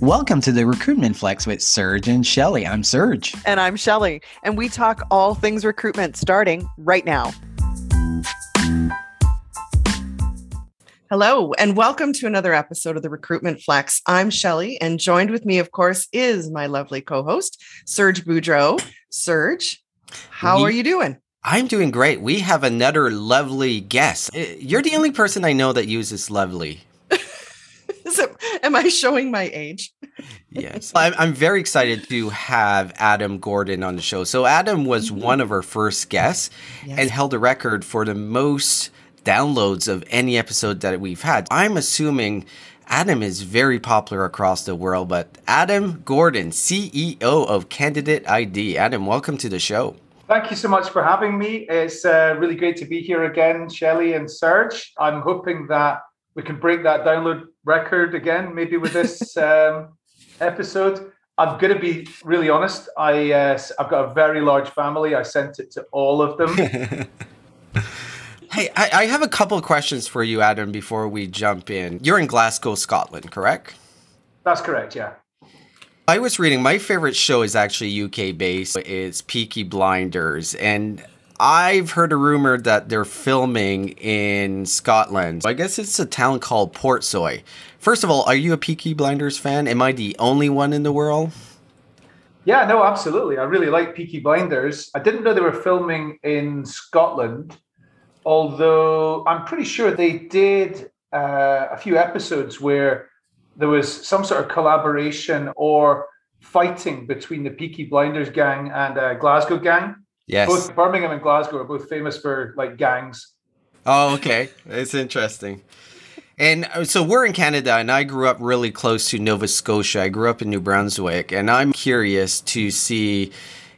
Welcome to the Recruitment Flex with Serge and Shelly. I'm Serge. And I'm Shelly. And we talk all things recruitment starting right now. Hello, and welcome to another episode of the Recruitment Flex. I'm Shelly, and joined with me, of course, is my lovely co host, Serge Boudreau. Serge, how We- are you doing? I'm doing great. We have another lovely guest. Uh, You're the only person I know that uses lovely. Is it, am I showing my age? Yes. I'm, I'm very excited to have Adam Gordon on the show. So, Adam was one of our first guests Yes. and held a record for the most downloads of any episode that we've had. I'm assuming Adam is very popular across the world, but Adam Gordon, CEO of Candidate ID. Adam, welcome to the show. Thank you so much for having me. It's uh, really great to be here again, Shelley and Serge. I'm hoping that we can break that download record again, maybe with this um, episode. I'm going to be really honest. I uh, I've got a very large family. I sent it to all of them. Hey, I, I have a couple of questions for you, Adam, before we jump in. You're in Glasgow, Scotland, correct? That's correct. Yeah. I was reading, my favorite show is actually UK based. It's Peaky Blinders. And I've heard a rumor that they're filming in Scotland. I guess it's a town called Portsoy. First of all, are you a Peaky Blinders fan? Am I the only one in the world? Yeah, no, absolutely. I really like Peaky Blinders. I didn't know they were filming in Scotland, although I'm pretty sure they did uh, a few episodes where there was some sort of collaboration or fighting between the Peaky Blinders gang and uh, Glasgow gang. Yes. Both Birmingham and Glasgow are both famous for like gangs. Oh, okay. It's interesting. And uh, so we're in Canada, and I grew up really close to Nova Scotia. I grew up in New Brunswick, and I'm curious to see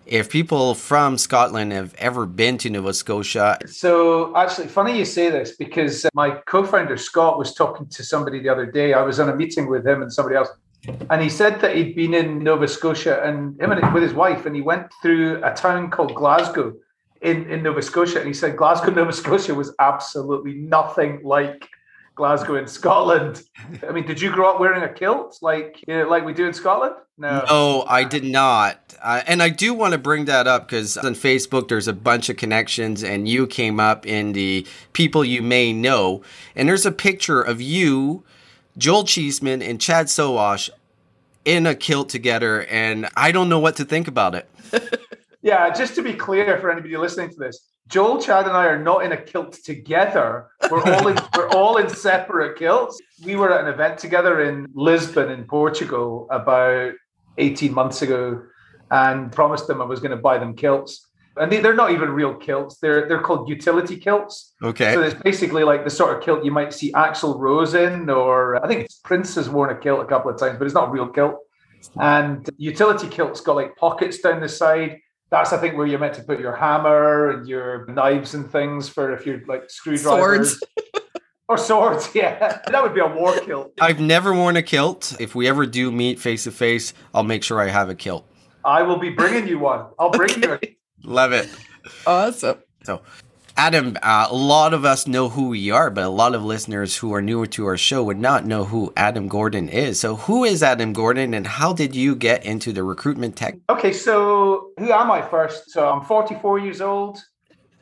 if people from Scotland have ever been to Nova Scotia. So actually, funny you say this because my co-founder Scott was talking to somebody the other day. I was on a meeting with him and somebody else, and he said that he'd been in Nova Scotia and him and with his wife, and he went through a town called Glasgow in in Nova Scotia, and he said Glasgow, Nova Scotia was absolutely nothing like. Glasgow in Scotland. I mean, did you grow up wearing a kilt like you know, like we do in Scotland? No. No, I did not. Uh, and I do want to bring that up because on Facebook, there's a bunch of connections, and you came up in the people you may know. And there's a picture of you, Joel Cheeseman, and Chad Sowash in a kilt together. And I don't know what to think about it. Yeah, just to be clear for anybody listening to this, Joel, Chad, and I are not in a kilt together. We're all in we're all in separate kilts. We were at an event together in Lisbon, in Portugal, about 18 months ago, and promised them I was going to buy them kilts. And they, they're not even real kilts. They're they're called utility kilts. Okay. So it's basically like the sort of kilt you might see Axl Rose in, or I think Prince has worn a kilt a couple of times, but it's not a real kilt. And utility kilts got like pockets down the side. That's I think where you're meant to put your hammer and your knives and things for if you're like screwdrivers Swords. or swords. Yeah, that would be a war kilt. I've never worn a kilt. If we ever do meet face to face, I'll make sure I have a kilt. I will be bringing you one. I'll bring you. A, Love it. Awesome. So, Adam, uh, a lot of us know who we are, but a lot of listeners who are newer to our show would not know who Adam Gordon is. So, who is Adam Gordon and how did you get into the recruitment tech? okay, so who am I first? So I'm 44 years old.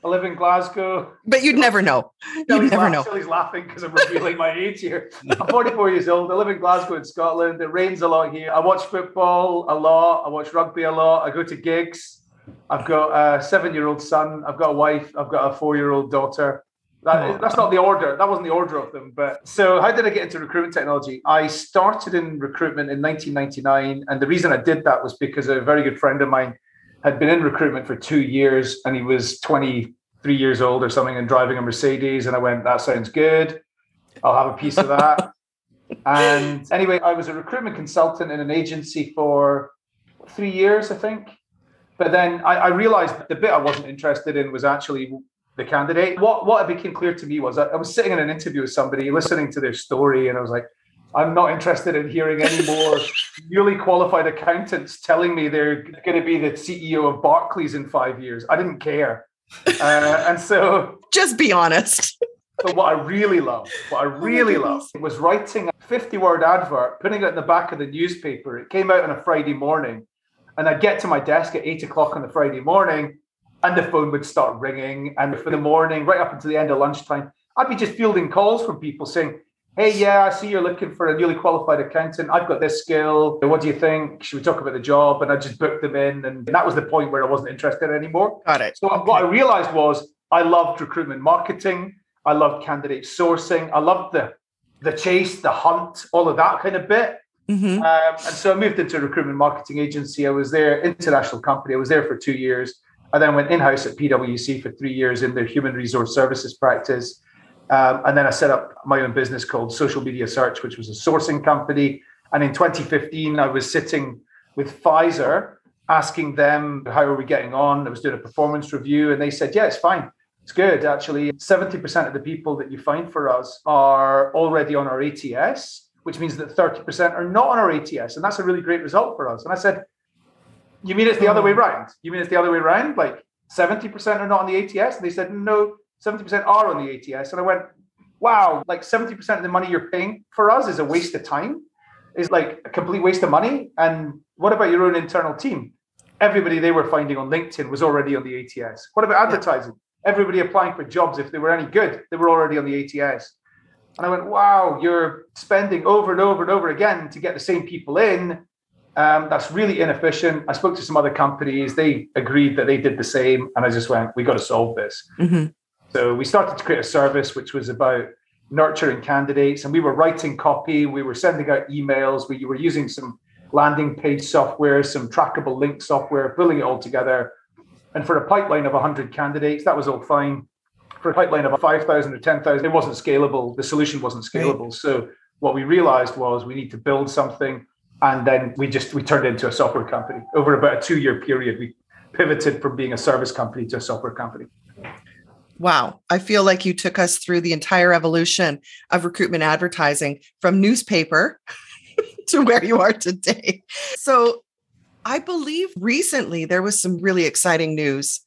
I live in Glasgow. But you'd never know. You'd Shelly's never laugh- know. Shelly's laughing because I'm revealing my age here. I'm 44 years old. I live in Glasgow in Scotland. It rains a lot here. I watch football a lot. I watch rugby a lot. I go to gigs. I've got a seven-year-old son. I've got a wife. I've got a four-year-old daughter. That, that's not the order. That wasn't the order of them. But so, how did I get into recruitment technology? I started in recruitment in 1999, and the reason I did that was because a very good friend of mine had been in recruitment for two years, and he was 23 years old or something, and driving a Mercedes. And I went, "That sounds good. I'll have a piece of that." and anyway, I was a recruitment consultant in an agency for three years, I think. But then I, I realized the bit I wasn't interested in was actually the candidate. What what it became clear to me was I, I was sitting in an interview with somebody, listening to their story, and I was like, I'm not interested in hearing any more newly qualified accountants telling me they're going to be the CEO of Barclays in five years. I didn't care. Uh, and so Just be honest. But what I really loved, what I really Oh loved, was writing a 50 word advert, putting it in the back of the newspaper. It came out on a Friday morning. And I'd get to my desk at eight o'clock on the Friday morning, and the phone would start ringing. And for the morning, right up until the end of lunchtime, I'd be just fielding calls from people saying, Hey, yeah, I see you're looking for a newly qualified accountant. I've got this skill. What do you think? Should we talk about the job? And I just booked them in. And that was the point where I wasn't interested anymore. Got it. So what I realized was I loved recruitment marketing. I loved candidate sourcing. I loved the the chase, the hunt, all of that kind of bit. Mhm. Um, and so I moved into a recruitment marketing agency. I was there, international company. I was there for two years. I then went in house at PwC for three years in their human resource services practice. Um, and then I set up my own business called Social Media Search, which was a sourcing company. And in 2015, I was sitting with Pfizer asking them, How are we getting on? I was doing a performance review, and they said, Yeah, it's fine. It's good, actually. 70% of the people that you find for us are already on our ATS, which means that 30% are not on our ATS. And that's a really great result for us. And I said, You mean it's the other way mm-hmm. around? You mean it's the other way around? Like 70% are not on the ATS? And they said, No, 70% are on the ATS. And I went, Wow, like 70% of the money you're paying for us is a waste of time, is like a complete waste of money. And what about your own internal team? Everybody they were finding on LinkedIn was already on the ATS. What about advertising? Everybody applying for jobs, if they were any good, they were already on the ATS. And I went, wow, you're spending over and over and over again to get the same people in. Um, that's really inefficient. I spoke to some other companies. They agreed that they did the same. And I just went, we got to solve this. Mhm. So we started to create a service which was about nurturing candidates. And we were writing copy, we were sending out emails, we were using some landing page software, some trackable link software, pulling it all together. And for a pipeline of 100 candidates, that was all fine. For a pipeline of 5,000 or 10,000, it wasn't scalable. The solution wasn't scalable. So what we realized was we need to build something. And then we just we turned into a software company. Over about a two-year period, we pivoted from being a service company to a software company. Wow. I feel like you took us through the entire evolution of recruitment advertising from newspaper to where you are today. So, I believe recently there was some really exciting news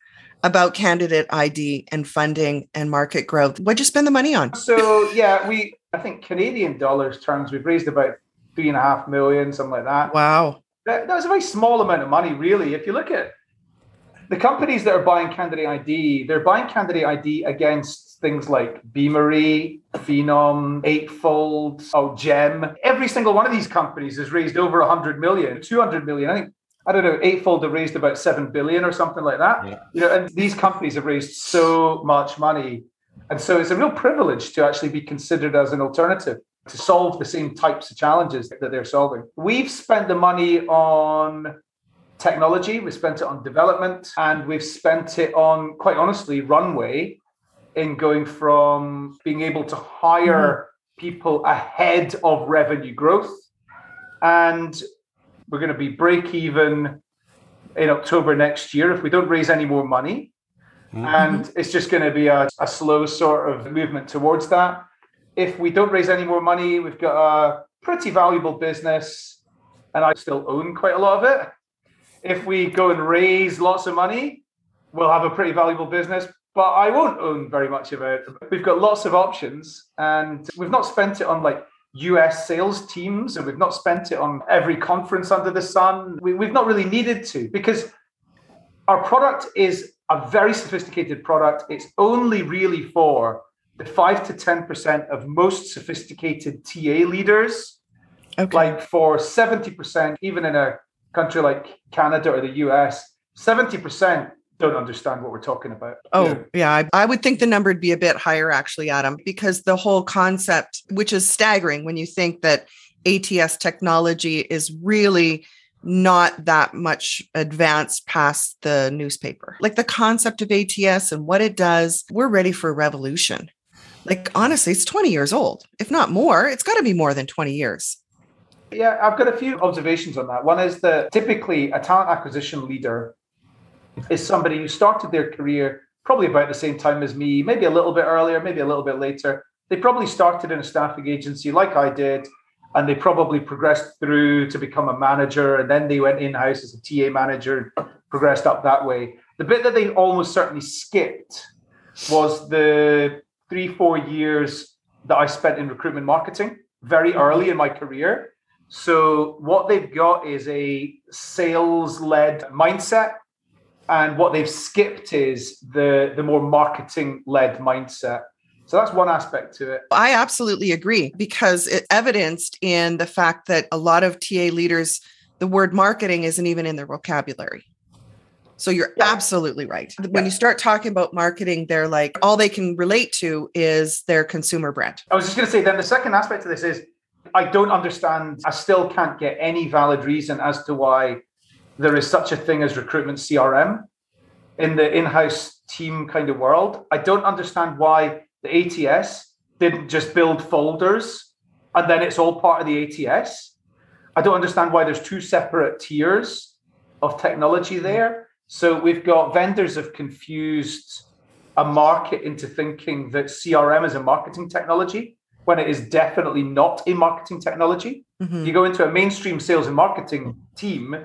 about candidate ID and funding and market growth. What'd you spend the money on? So yeah, we I think Canadian dollars terms we've raised about three and a half million, something like that. Wow. That, that was a very small amount of money, really. If you look at the companies that are buying candidate ID, they're buying candidate ID against things like Beamery, Phenom, Eightfold, oh, Gem. Every single one of these companies has raised over 100 million, 200 million. I think, I don't know, Eightfold have raised about 7 billion or something like that. Yeah. You know, and these companies have raised so much money. And so it's a real privilege to actually be considered as an alternative to solve the same types of challenges that they're solving. We've spent the money on technology, we've spent it on development, and we've spent it on, quite honestly, runway in going from being able to hire mm-hmm. people ahead of revenue growth. And we're going to be break even in October next year if we don't raise any more money. Mm-hmm. And it's just going to be a, a slow sort of movement towards that. If we don't raise any more money, we've got a pretty valuable business, and I still own quite a lot of it. If we go and raise lots of money, we'll have a pretty valuable business, but I won't own very much of it. We've got lots of options, and we've not spent it on like US sales teams, and we've not spent it on every conference under the sun. We, we've not really needed to because our product is a very sophisticated product. It's only really for the five to 10% of most sophisticated TA leaders. Okay. Like for 70%, even in a country like Canada or the US, 70% don't understand what we're talking about. Oh, You know, yeah. I, I would think the number would be a bit higher, actually, Adam, because the whole concept, which is staggering when you think that ATS technology is really not that much advanced past the newspaper. Like the concept of ATS and what it does, we're ready for a revolution. Like, honestly, it's 20 years old. If not more, it's got to be more than 20 years. Yeah, I've got a few observations on that. One is that typically a talent acquisition leader is somebody who started their career probably about the same time as me, maybe a little bit earlier, maybe a little bit later. They probably started in a staffing agency like I did, and they probably progressed through to become a manager, and then they went in house as a TA manager, progressed up that way. The bit that they almost certainly skipped was the three, four years that I spent in recruitment marketing very mm-hmm. early in my career. So what they've got is a sales-led mindset, and what they've skipped is the the more marketing-led mindset. So that's one aspect to it. I absolutely agree because it evidenced in the fact that a lot of TA leaders, the word marketing isn't even in their vocabulary. So you're yeah. absolutely right. When you start talking about marketing, they're like all they can relate to is their consumer brand. I was just going to say then the second aspect of this is I don't understand. I still can't get any valid reason as to why there is such a thing as recruitment CRM in the in-house team kind of world. I don't understand why the ATS didn't just build folders and then it's all part of the ATS. I don't understand why there's two separate tiers of technology there. So we've got vendors have confused a market into thinking that CRM is a marketing technology when it is definitely not a marketing technology. Mm-hmm. You go into a mainstream sales and marketing team,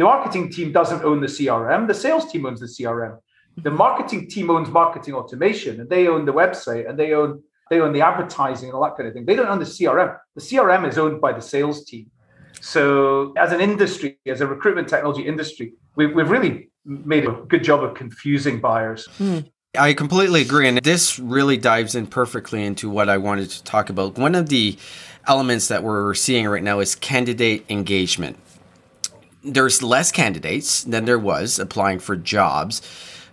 the marketing team doesn't own the CRM, the sales team owns the CRM the marketing team owns marketing automation and they own the website and they own they own the advertising and all that kind of thing. They don't own the CRM. The CRM is owned by the sales team. So as an industry, as a recruitment technology industry, we've, we've really made a good job of confusing buyers. Mm. I completely agree. And this really dives in perfectly into what I wanted to talk about. One of the elements that we're seeing right now is candidate engagement. There's less candidates than there was applying for jobs.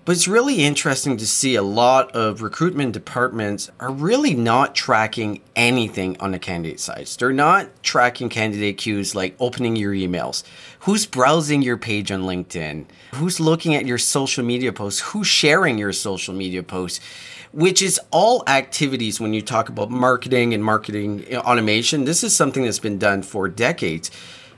But it's really interesting to see a lot of recruitment departments are really not tracking anything on the candidate sides. They're not tracking candidate cues like opening your emails, who's browsing your page on LinkedIn, who's looking at your social media posts, who's sharing your social media posts which is all activities when you talk about marketing and marketing automation. This is something that's been done for decades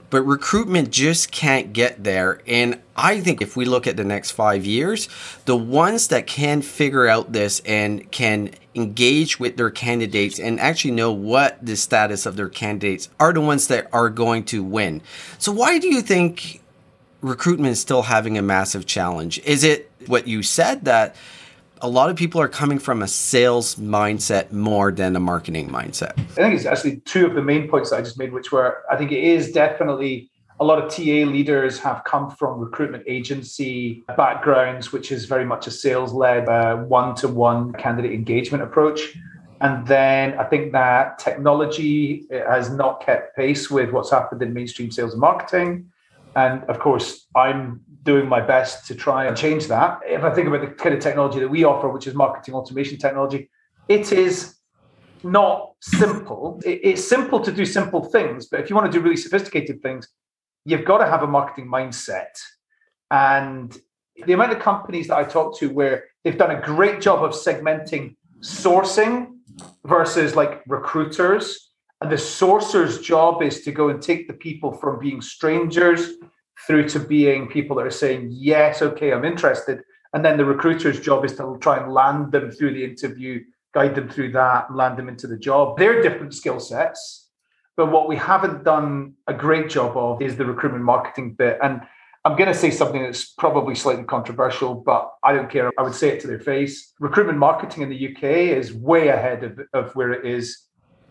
but recruitment just can't get there. And I think if we look at the next five years, the ones that can figure out this and can engage with their candidates and actually know what the status of their candidates are the ones that are going to win. So, why do you think recruitment is still having a massive challenge? Is it what you said that? A lot of people are coming from a sales mindset more than a marketing mindset. I think it's actually two of the main points that I just made, which were I think it is definitely a lot of TA leaders have come from recruitment agency backgrounds, which is very much a sales led, uh, one to one candidate engagement approach. And then I think that technology has not kept pace with what's happened in mainstream sales and marketing. And of course, I'm doing my best to try and change that. If I think about the kind of technology that we offer, which is marketing automation technology, it is not simple. It's simple to do simple things, but if you want to do really sophisticated things, you've got to have a marketing mindset. And the amount of companies that I talk to where they've done a great job of segmenting sourcing versus like recruiters. And the sorcerer's job is to go and take the people from being strangers through to being people that are saying, yes, okay, I'm interested. And then the recruiter's job is to try and land them through the interview, guide them through that, and land them into the job. They're different skill sets. But what we haven't done a great job of is the recruitment marketing bit. And I'm going to say something that's probably slightly controversial, but I don't care. I would say it to their face. Recruitment marketing in the UK is way ahead of, of where it is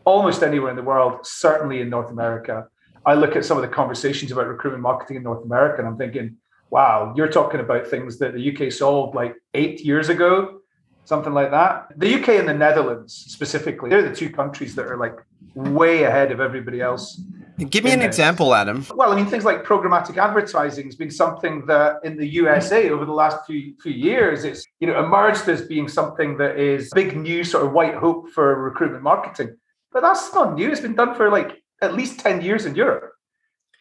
almost anywhere in the world, certainly in North America. I look at some of the conversations about recruitment marketing in North America and I'm thinking, wow, you're talking about things that the UK solved like eight years ago, something like that. The UK and the Netherlands specifically, they're the two countries that are like way ahead of everybody else. Give me an this. example, Adam. Well, I mean, things like programmatic advertising has been something that in the USA over the last few few years, it's you know emerged as being something that is big new sort of white hope for recruitment marketing. But that's not new. It's been done for like at least 10 years in Europe.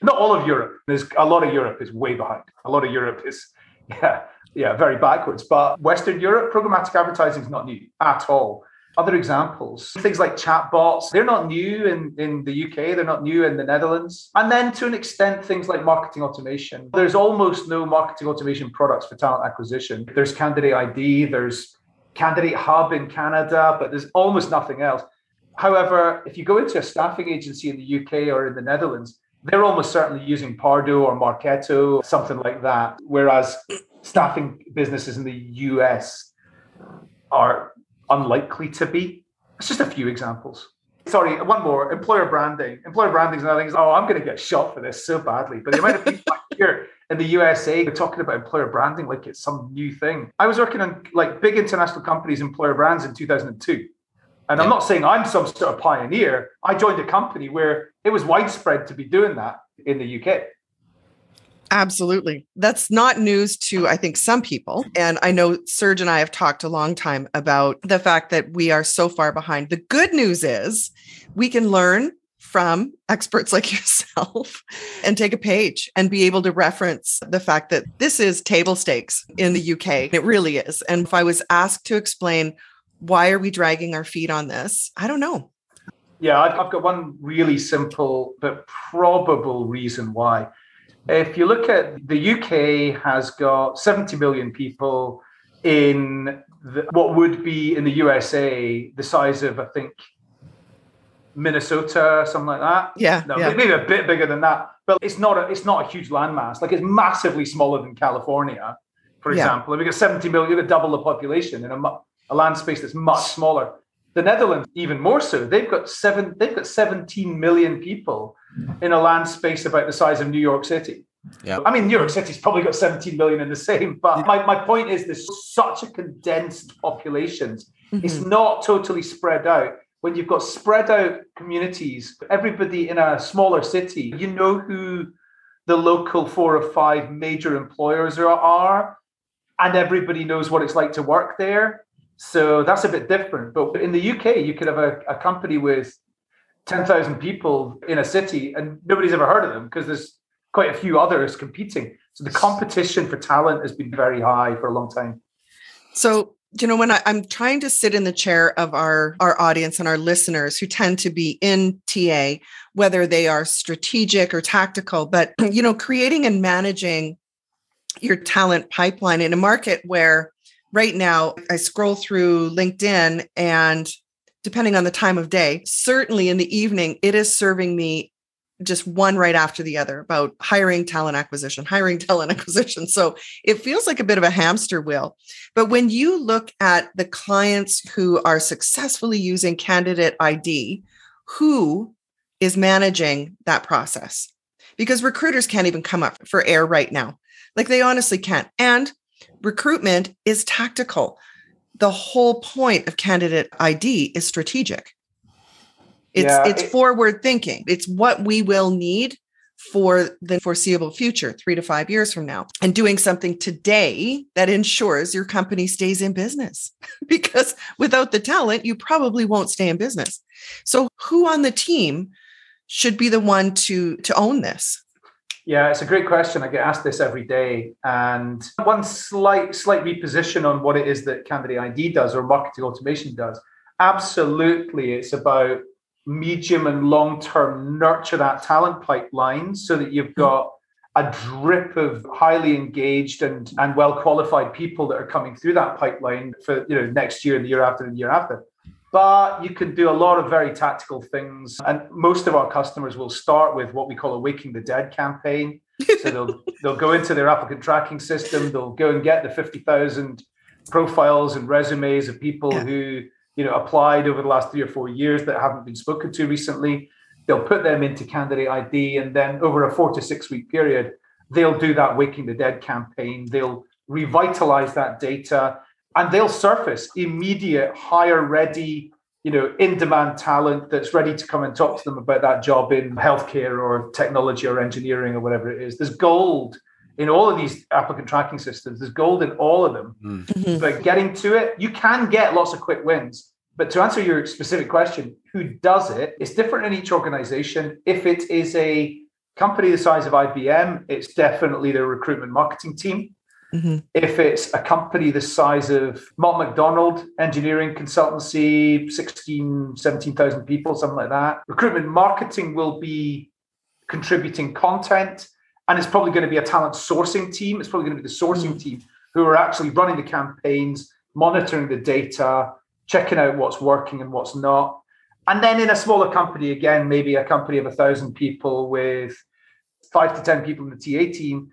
Not all of Europe. There's a lot of Europe is way behind. A lot of Europe is, yeah, yeah, very backwards. But Western Europe, programmatic advertising is not new at all. Other examples, things like chatbots, they're not new in, in the UK, they're not new in the Netherlands. And then to an extent, things like marketing automation. There's almost no marketing automation products for talent acquisition. There's Candidate ID, there's Candidate Hub in Canada, but there's almost nothing else. However, if you go into a staffing agency in the UK or in the Netherlands, they're almost certainly using Pardot or Marketo, something like that. Whereas staffing businesses in the US are unlikely to be. It's just a few examples. Sorry, one more. Employer branding. Employer branding is another thing. Oh, I'm going to get shot for this so badly. But the amount of people here in the USA are talking about employer branding like it's some new thing. I was working on like big international companies' employer brands in 2002. And I'm not saying I'm some sort of pioneer. I joined a company where it was widespread to be doing that in the UK. Absolutely. That's not news to, I think, some people. And I know Serge and I have talked a long time about the fact that we are so far behind. The good news is we can learn from experts like yourself and take a page and be able to reference the fact that this is table stakes in the UK. It really is. And if I was asked to explain why are we dragging our feet on this, I don't know. Yeah, I've got one really simple but probable reason why. If you look at the UK has got 70 million people in the, what would be in the USA the size of I think Minnesota, something like that. Yeah, no, yeah. maybe a bit bigger than that, but it's not a it's not a huge landmass. Like it's massively smaller than California, for Yeah. example. If you got 70 million, you got double the population in a, a land space that's much smaller. The Netherlands, even more so, they've got seven. They've got 17 million people in a land space about the size of New York City. Yeah. I mean, New York City's probably got 17 million in the same, but my, my point is there's such a condensed population. It's Mhm. not totally spread out. When you've got spread out communities, everybody in a smaller city, you know who the local four or five major employers are, are and everybody knows what it's like to work there. So that's a bit different. But in the UK, you could have a, a company with 10,000 people in a city and nobody's ever heard of them because there's quite a few others competing. So the competition for talent has been very high for a long time. So, you know, when I, I'm trying to sit in the chair of our our audience and our listeners who tend to be in TA, whether they are strategic or tactical, but you know, creating and managing your talent pipeline in a market where right now I scroll through LinkedIn and depending on the time of day, certainly in the evening, it is serving me just one right after the other about hiring talent acquisition, hiring talent acquisition. So it feels like a bit of a hamster wheel. But when you look at the clients who are successfully using candidate ID, who is managing that process? Because recruiters can't even come up for air right now. Like they honestly can't. And recruitment is tactical. The whole point of candidate ID is strategic. It's Yeah, it's it- forward thinking. It's what we will need for the foreseeable future, 3 to 5 years from now. And doing something today that ensures your company stays in business. because without the talent, you probably won't stay in business. So who on the team should be the one to to own this? Yeah, it's a great question. I get asked this every day. And one slight slight reposition on what it is that Candidate ID does or marketing automation does. Absolutely, it's about medium and long term nurture that talent pipeline so that you've hmm. got a drip of highly engaged and, and well qualified people that are coming through that pipeline for you know next year and the year after and the year after but you can do a lot of very tactical things. And most of our customers will start with what we call a Waking the Dead campaign. So they'll they'll go into their applicant tracking system, they'll go and get the 50,000 profiles and resumes of people Yeah. who you know applied over the last three or four years that haven't been spoken to recently. They'll put them into candidate ID, and then over a four to six week period, they'll do that Waking the Dead campaign. They'll revitalize that data and they'll surface immediate hire ready you know in demand talent that's ready to come and talk to them about that job in healthcare or technology or engineering or whatever it is. There's gold in all of these applicant tracking systems. There's gold in all of them. Mm. but getting to it you can get lots of quick wins. But to answer your specific question who does it? It's different in each organization. If it is a company the size of ibm it's definitely the recruitment marketing team Mhm. if it's a company the size of Mott MacDonald engineering consultancy, 16, 17,000 people, something like that, recruitment marketing will be contributing content. And it's probably going to be a talent sourcing team. It's probably going to be the sourcing team who are actually running the campaigns, monitoring the data, checking out what's working and what's not. And then in a smaller company, again, maybe a company of a thousand people with five to 10 people in the TA team,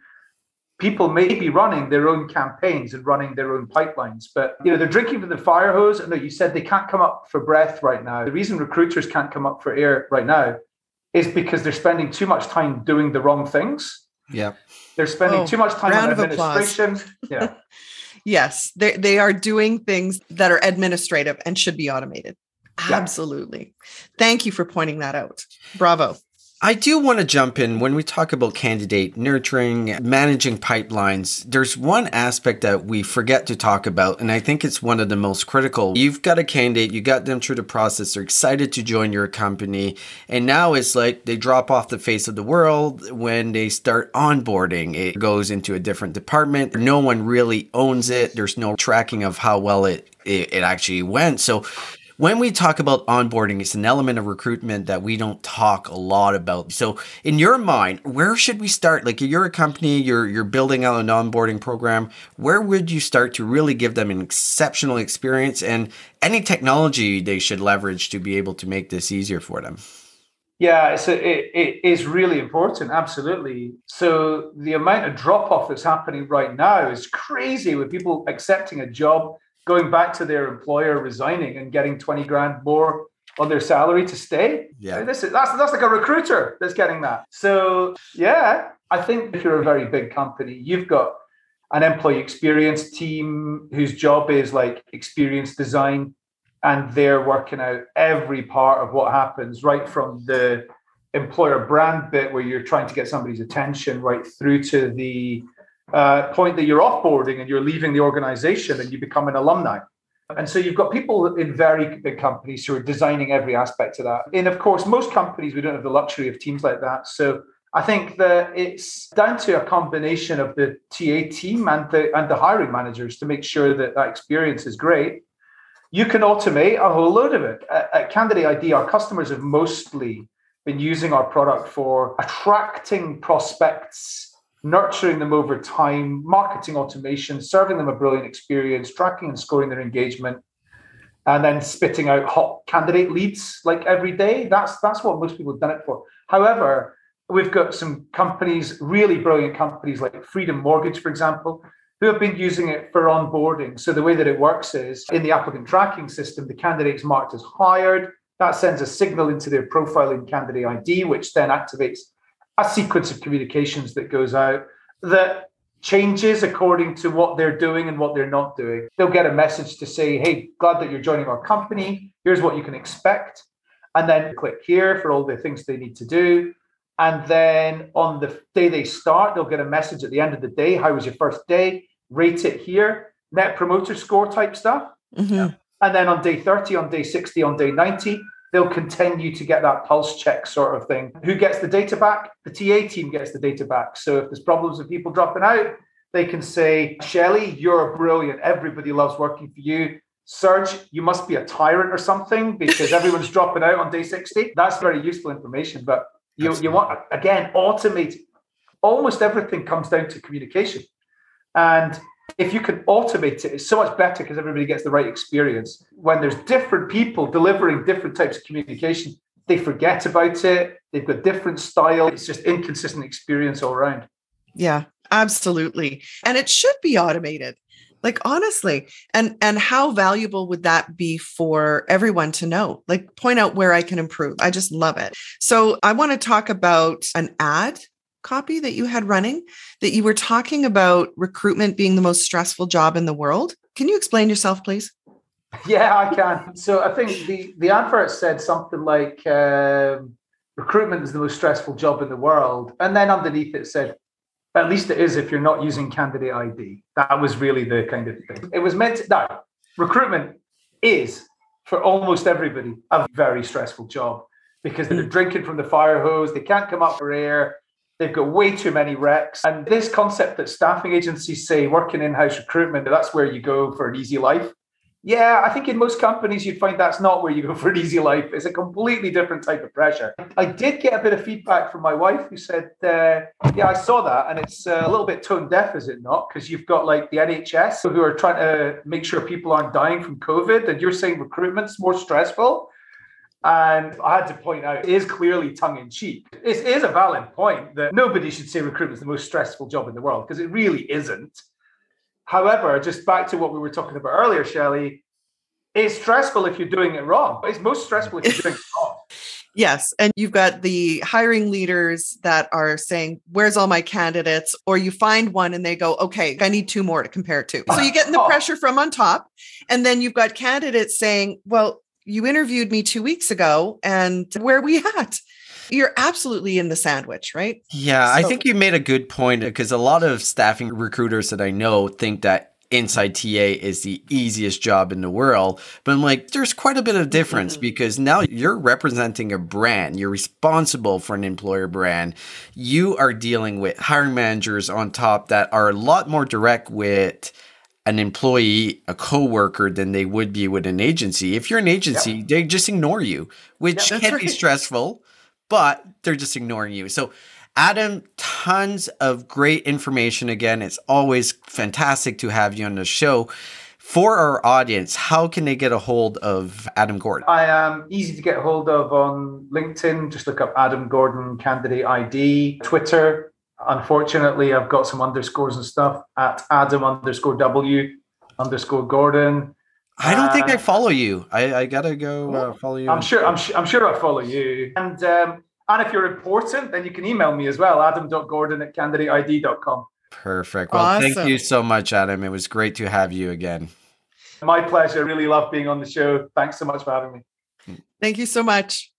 people may be running their own campaigns and running their own pipelines, but you know they're drinking from the fire hose. And you said they can't come up for breath right now. The reason recruiters can't come up for air right now is because they're spending too much time doing the wrong things. Yeah, they're spending oh, too much time on administration. Yeah. yes, they they are doing things that are administrative and should be automated. Yeah. Absolutely. Thank you for pointing that out. Bravo. I do want to jump in when we talk about candidate nurturing, managing pipelines. There's one aspect that we forget to talk about, and I think it's one of the most critical. You've got a candidate, you got them through the process, they're excited to join your company, and now it's like they drop off the face of the world when they start onboarding. It goes into a different department. No one really owns it. There's no tracking of how well it it, it actually went. So when we talk about onboarding, it's an element of recruitment that we don't talk a lot about. So, in your mind, where should we start? Like, you're a company, you're you're building out an onboarding program. Where would you start to really give them an exceptional experience and any technology they should leverage to be able to make this easier for them? Yeah, it's a, it, it is really important, absolutely. So the amount of drop off that's happening right now is crazy with people accepting a job going back to their employer resigning and getting 20 grand more on their salary to stay. Yeah. this is, that's, that's like a recruiter that's getting that. So, yeah, I think if you're a very big company, you've got an employee experience team whose job is like experience design and they're working out every part of what happens right from the employer brand bit where you're trying to get somebody's attention right through to the uh, point that you're offboarding and you're leaving the organization and you become an alumni. And so you've got people in very big companies who are designing every aspect of that. And of course, most companies, we don't have the luxury of teams like that. So I think that it's down to a combination of the TA team and the and the hiring managers to make sure that that experience is great. You can automate a whole load of it. At, at Candidate ID, our customers have mostly been using our product for attracting prospects nurturing them over time, marketing automation, serving them a brilliant experience, tracking and scoring their engagement, and then spitting out hot candidate leads like every day. That's that's what most people have done it for. However, we've got some companies, really brilliant companies like Freedom Mortgage, for example, who have been using it for onboarding. So the way that it works is in the applicant tracking system, the candidate is marked as hired. That sends a signal into their profile in candidate ID, which then activates a sequence of communications that goes out that changes according to what they're doing and what they're not doing. They'll get a message to say, hey, glad that you're joining our company. Here's what you can expect. And then click here for all the things they need to do. And then on the day they start, they'll get a message at the end of the day. How was your first day? Rate it here. Net promoter score type stuff. Mm-hmm. And then on day 30, on day 60, on day 90, they'll continue to get that pulse check sort of thing. Who gets the data back? The TA team gets the data back. So if there's problems with people dropping out, they can say, Shelly, you're brilliant. Everybody loves working for you. Serge, you must be a tyrant or something because everyone's dropping out on day 60. That's very useful information. But you, you want, again, automate. Almost everything comes down to communication. And if you can automate it, it's so much better because everybody gets the right experience. When there's different people delivering different types of communication, they forget about it. They've got different style. It's just inconsistent experience all around. Yeah, absolutely. And it should be automated. Like honestly, and and how valuable would that be for everyone to know? Like point out where I can improve. I just love it. So I want to talk about an ad copy that you had running that you were talking about recruitment being the most stressful job in the world. Can you explain yourself, please? Yeah, I can. So I think the the advert said something like um, recruitment is the most stressful job in the world, and then underneath it said, at least it is if you're not using candidate ID. That was really the kind of thing. It was meant to, no, recruitment is for almost everybody a very stressful job because they're hmm. drinking from the fire hose, they can't come up for air, They've got way too many recs. And this concept that staffing agencies say working in house recruitment, that's where you go for an easy life. Yeah, I think in most companies you'd find that's not where you go for an easy life. It's a completely different type of pressure. I did get a bit of feedback from my wife who said, uh, "Yeah, I saw that, and it's uh, a little bit tone deaf, is it not? Because you've got like the NHS who are trying to make sure people aren't dying from COVID, and you're saying recruitment's more stressful." And I had to point out, it is clearly tongue in cheek. It is a valid point that nobody should say recruitment is the most stressful job in the world because it really isn't. However, just back to what we were talking about earlier, Shelley, it's stressful if you're doing it wrong. but It's most stressful if you're doing it wrong. Yes. And you've got the hiring leaders that are saying, Where's all my candidates? Or you find one and they go, Okay, I need two more to compare it to. So you're getting the Oh. pressure from on top. And then you've got candidates saying, Well, you interviewed me two weeks ago and where are we at? You're absolutely in the sandwich, right? Yeah, I think you made a good point because a lot of staffing recruiters that I know think that inside TA is the easiest job in the world. But I'm like, there's quite a bit of difference Mhm. because now you're representing a brand, you're responsible for an employer brand. You are dealing with hiring managers on top that are a lot more direct with an employee, a coworker than they would be with an agency. If you're an agency, they just ignore you, which that's can be stressful, but they're just ignoring you. So Adam, tons of great information again. It's always fantastic to have you on the show. For our audience, how can they get a hold of Adam Gordon? I am easy to get hold of on LinkedIn. Just look up Adam Gordon Candidate ID. Twitter. Unfortunately, I've got some underscores and stuff at Adam underscore W underscore Gordon. I don't think I Uh, follow you. I, I gotta go uh, follow you. I'm sure. I'm, su- I'm sure I follow you. And um, and if you're important, then you can email me as well. Adam.gordon at candidateid.com. Perfect. Well, thank you so much, Adam. It was great to have you again. My pleasure. Really love being on the show. Thanks so much for having me. Thank you so much.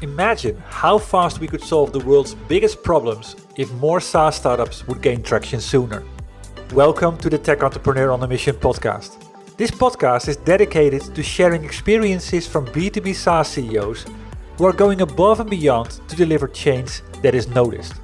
Imagine how fast we could solve the world's biggest problems if more SaaS startups would gain traction sooner. Welcome to the Tech Entrepreneur on a Mission podcast. This podcast is dedicated to sharing experiences from B2B SaaS CEOs who are going above and beyond to deliver change that is noticed.